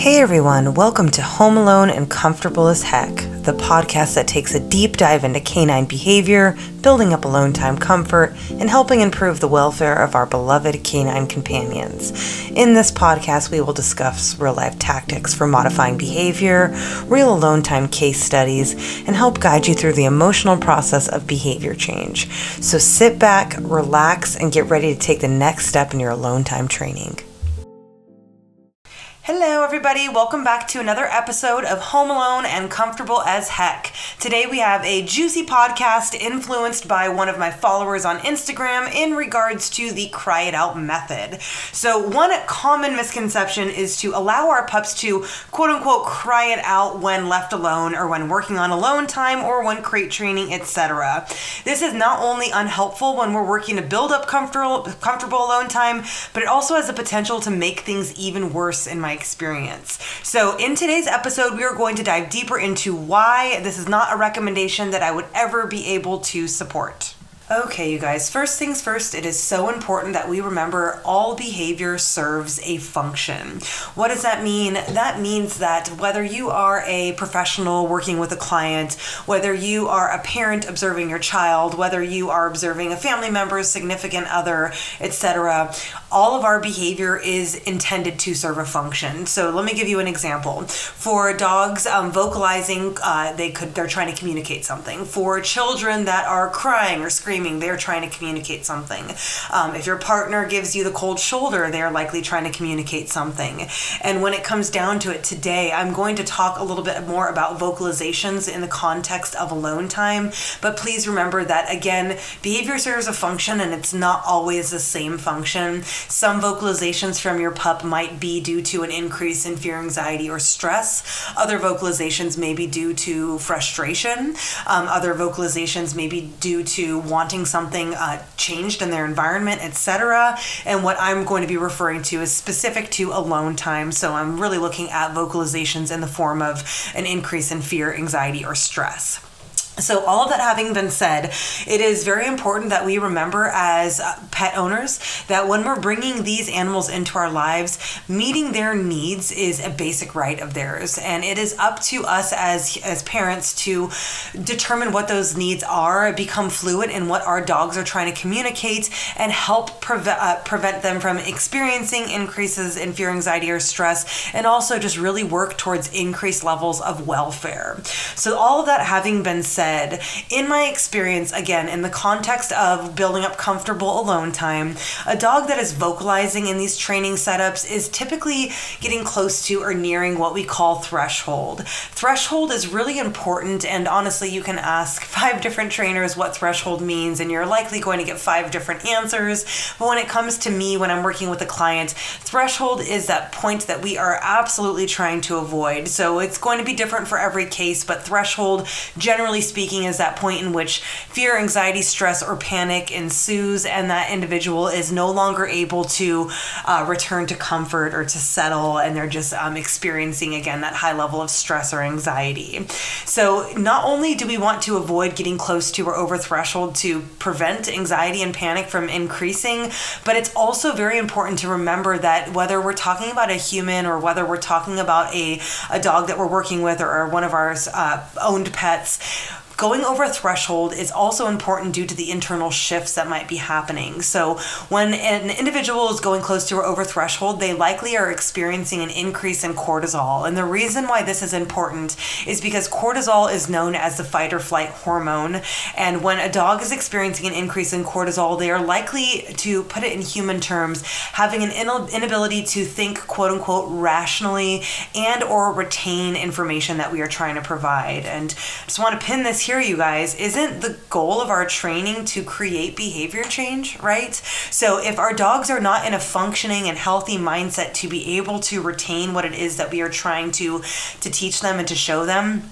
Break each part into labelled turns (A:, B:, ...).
A: Hey everyone, welcome to Home Alone and Comfortable as Heck, the podcast that takes a deep dive into canine behavior, building up alone time comfort, and helping improve the welfare of our beloved canine companions. In this podcast, we will discuss real life tactics for modifying behavior, real alone time case studies, and help guide you through the emotional process of behavior change. So sit back, relax, and get ready to take the next step in your alone time training. Hello, everybody. Welcome back to another episode of Home Alone and Comfortable as Heck. Today we have a juicy podcast influenced by one of my followers on Instagram in regards to the cry it out method. So, one common misconception is to allow our pups to quote unquote cry it out when left alone or when working on alone time or when crate training, etc. This is not only unhelpful when we're working to build up comfortable, comfortable alone time, but it also has the potential to make things even worse in my experience. So, in today's episode, we are going to dive deeper into why this is not a recommendation that I would ever be able to support. Okay, you guys, first things first, it is so important that we remember all behavior serves a function. What does that mean? That means that whether you are a professional working with a client, whether you are a parent observing your child, whether you are observing a family member, significant other, etc., all of our behavior is intended to serve a function. So let me give you an example. For dogs um, vocalizing, uh, they could they're trying to communicate something. For children that are crying or screaming they're trying to communicate something. Um, if your partner gives you the cold shoulder, they're likely trying to communicate something. And when it comes down to it today, I'm going to talk a little bit more about vocalizations in the context of alone time. But please remember that, again, behavior serves a function and it's not always the same function. Some vocalizations from your pup might be due to an increase in fear, anxiety, or stress. Other vocalizations may be due to frustration. Um, other vocalizations may be due to wanting something uh, changed in their environment, etc. And what I'm going to be referring to is specific to alone time. So I'm really looking at vocalizations in the form of an increase in fear, anxiety, or stress. So, all of that having been said, it is very important that we remember as uh, pet owners that when we're bringing these animals into our lives, meeting their needs is a basic right of theirs. And it is up to us as, as parents to determine what those needs are, become fluent in what our dogs are trying to communicate, and help prevent, uh, prevent them from experiencing increases in fear, anxiety, or stress, and also just really work towards increased levels of welfare. So, all of that having been said, said, in my experience, again, in the context of building up comfortable alone time, a dog that is vocalizing in these training setups is typically getting close to or nearing what we call threshold. Threshold is really important, and honestly, you can ask five different trainers what threshold means, and you're likely going to get five different answers. But when it comes to me, when I'm working with a client, threshold is that point that we are absolutely trying to avoid. So it's going to be different for every case, but threshold, generally speaking, speaking is that point in which fear, anxiety, stress, or panic ensues, and that individual is no longer able to uh, return to comfort or to settle, and they're just um, experiencing again that high level of stress or anxiety. So, not only do we want to avoid getting close to or over threshold to prevent anxiety and panic from increasing, but it's also very important to remember that whether we're talking about a human or whether we're talking about a, a dog that we're working with or, or one of our uh, owned pets, Going over a threshold is also important due to the internal shifts that might be happening. So, when an individual is going close to or over threshold, they likely are experiencing an increase in cortisol. And the reason why this is important is because cortisol is known as the fight or flight hormone. And when a dog is experiencing an increase in cortisol, they are likely, to put it in human terms, having an inability to think quote unquote rationally and or retain information that we are trying to provide. And I just want to pin this here here, you guys, isn't the goal of our training to create behavior change, right? So if our dogs are not in a functioning and healthy mindset to be able to retain what it is that we are trying to to teach them and to show them,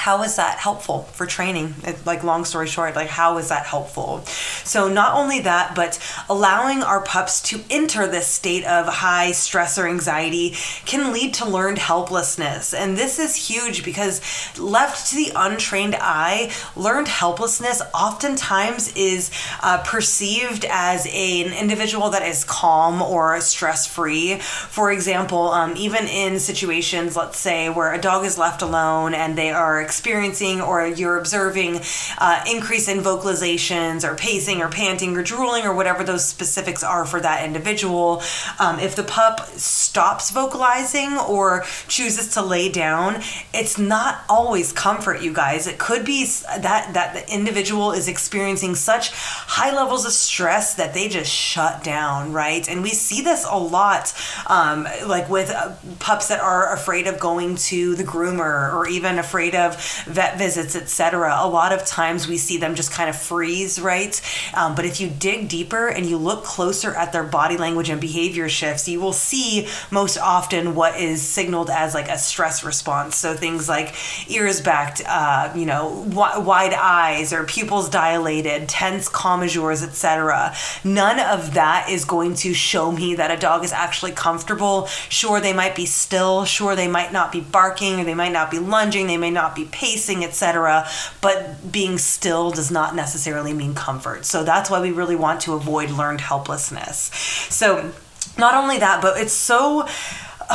A: how is that helpful for training? Like long story short like how is that helpful? So not only that but allowing our pups to enter this state of high stress or anxiety can lead to learned helplessness. And this is huge because left to the untrained eye learned helplessness oftentimes is uh, perceived as a, an individual that is calm or stress free for example um, even in situations let's say where a dog is left alone and they are experiencing or you're observing uh, increase in vocalizations or pacing or panting or drooling or whatever those specifics are for that individual, um, if the pup stops vocalizing or chooses to lay down, it's not always comfort, you guys. It could be that that the individual is experiencing such high levels of stress that they just shut down, right? And we see this a lot, um, like with uh, pups that are afraid of going to the groomer or even afraid of vet visits, etc. A lot of times we see them just kind of freeze, right? Um, but if you dig deeper and you look closer at their body language and behavior shifts, you will see most often what is signaled as like a stress response. So things like ears backed, uh, you know, w- wide eyes or pupils dilated, tense commissures, etc. None of that is going to show me that a dog is actually comfortable. Sure, they might be still. Sure, they might not be barking or they might not be lunging. They may not be pacing, etc. But being still does not necessarily mean comfort. So that's why we really want to avoid learned helplessness. So not only that, but it's so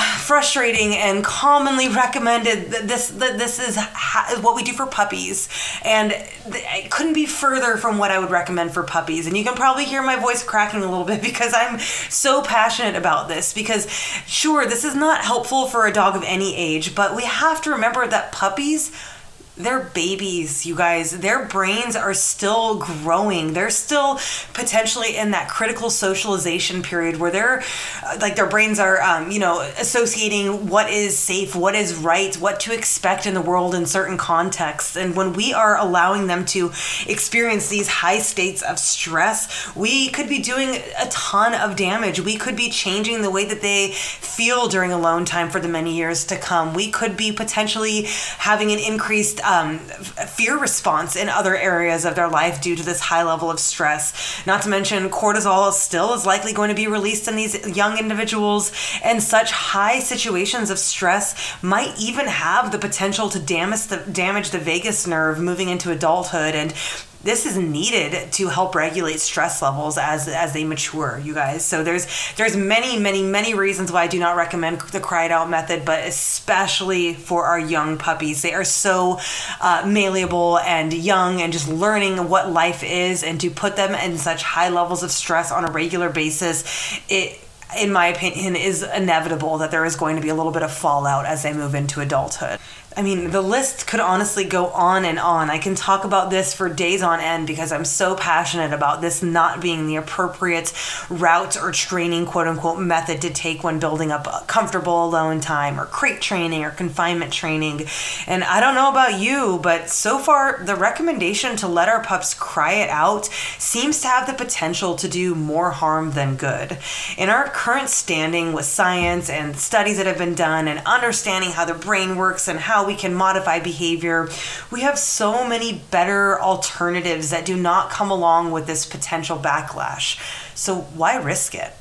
A: frustrating and commonly recommended that this that this is ha- what we do for puppies. And it couldn't be further from what I would recommend for puppies. And you can probably hear my voice cracking a little bit because I'm so passionate about this. Because sure this is not helpful for a dog of any age but we have to remember that puppies they're babies, you guys. Their brains are still growing. They're still potentially in that critical socialization period where they're uh, like their brains are, um, you know, associating what is safe, what is right, what to expect in the world in certain contexts. And when we are allowing them to experience these high states of stress, we could be doing a ton of damage. We could be changing the way that they feel during alone time for the many years to come. We could be potentially having an increased um, fear response in other areas of their life due to this high level of stress. Not to mention, cortisol still is likely going to be released in these young individuals, and such high situations of stress might even have the potential to damage the damage the vagus nerve moving into adulthood and this is needed to help regulate stress levels as as they mature you guys so there's there's many many many reasons why i do not recommend the cry it out method but especially for our young puppies they are so uh, malleable and young and just learning what life is and to put them in such high levels of stress on a regular basis it in my opinion, is inevitable that there is going to be a little bit of fallout as they move into adulthood. I mean, the list could honestly go on and on. I can talk about this for days on end because I'm so passionate about this not being the appropriate route or training, quote unquote, method to take when building up a comfortable alone time or crate training or confinement training. And I don't know about you, but so far, the recommendation to let our pups cry it out seems to have the potential to do more harm than good. In our current standing with science and studies that have been done and understanding how the brain works and how we can modify behavior. We have so many better alternatives that do not come along with this potential backlash. So why risk it?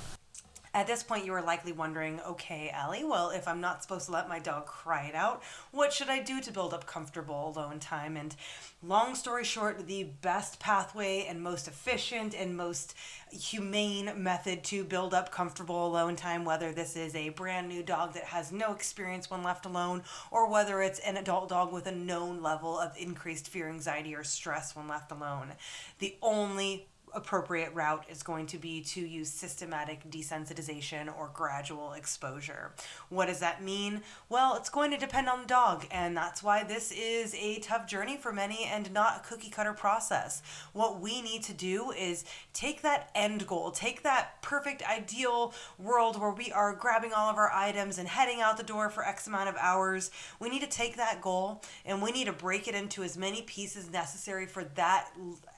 A: At this point, you are likely wondering, okay, Allie, well, if I'm not supposed to let my dog cry it out, what should I do to build up comfortable alone time? And long story short, the best pathway and most efficient and most humane method to build up comfortable alone time, whether this is a brand new dog that has no experience when left alone, or whether it's an adult dog with a known level of increased fear, anxiety, or stress when left alone. The only appropriate route is going to be to use systematic desensitization or gradual exposure. What does that mean? Well, it's going to depend on the dog, and that's why this is a tough journey for many and not a cookie cutter process. What we need to do is take that end goal, take that perfect ideal world where we are grabbing all of our items and heading out the door for X amount of hours. We need to take that goal and we need to break it into as many pieces necessary for that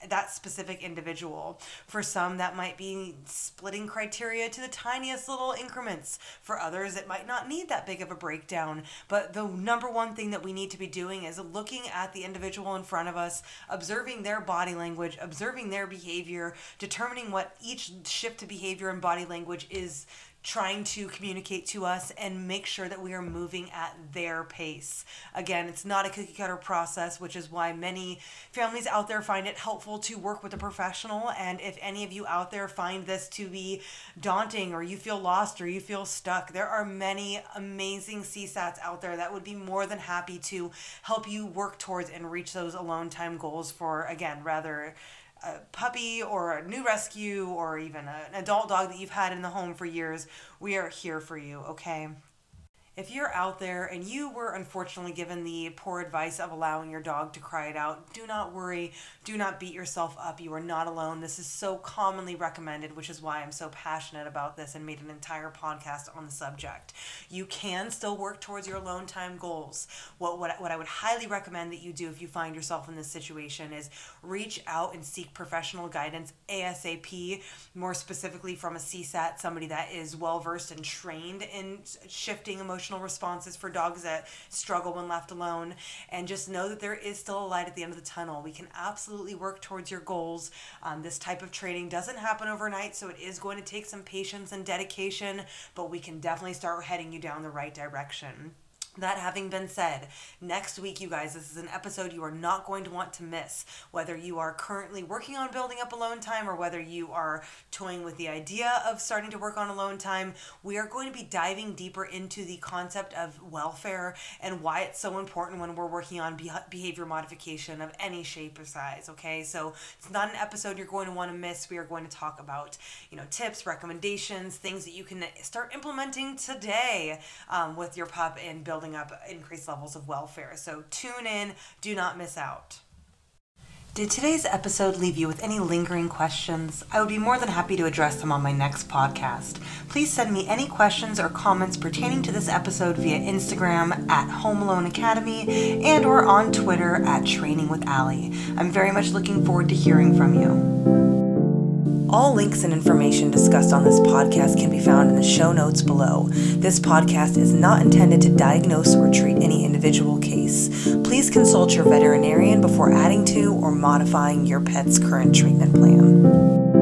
A: that specific individual For some, that might be splitting criteria to the tiniest little increments. For others, it might not need that big of a breakdown. But the number one thing that we need to be doing is looking at the individual in front of us, observing their body language, observing their behavior, determining what each shift to behavior and body language is trying to communicate to us and make sure that we are moving at their pace. Again, it's not a cookie cutter process, which is why many families out there find it helpful to work with a professional. And if any of you out there find this to be daunting or you feel lost or you feel stuck, there are many amazing CSATs out there that would be more than happy to help you work towards and reach those alone time goals for, again, rather a puppy or a new rescue or even a, an adult dog that you've had in the home for years, we are here for you, okay? If you're out there and you were unfortunately given the poor advice of allowing your dog to cry it out, do not worry. Do not beat yourself up. You are not alone. This is so commonly recommended, which is why I'm so passionate about this and made an entire podcast on the subject. You can still work towards your alone time goals. What, what, what I would highly recommend that you do if you find yourself in this situation is reach out and seek professional guidance ASAP, more specifically from a CSAT, somebody that is well versed and trained in shifting emotional emotional responses for dogs that struggle when left alone. And just know that there is still a light at the end of the tunnel. We can absolutely work towards your goals. Um, this type of training doesn't happen overnight, so it is going to take some patience and dedication, but we can definitely start heading you down the right direction. That having been said, next week, you guys, this is an episode you are not going to want to miss. Whether you are currently working on building up alone time or whether you are toying with the idea of starting to work on alone time, we are going to be diving deeper into the concept of welfare and why it's so important when we're working on behavior modification of any shape or size. Okay, so it's not an episode you're going to want to miss. We are going to talk about, you know, tips, recommendations, things that you can start implementing today um, with your pup and building building up increased levels of welfare. So tune in, do not miss out. Did today's episode leave you with any lingering questions? I would be more than happy to address them on my next podcast. Please send me any questions or comments pertaining to this episode via Instagram at Home Alone Academy and or on Twitter at Training with Allie. I'm very much looking forward to hearing from you. All links and information discussed on this podcast can be found in the show notes below. This podcast is not intended to diagnose or treat any individual case. Please consult your veterinarian before adding to or modifying your pet's current treatment plan.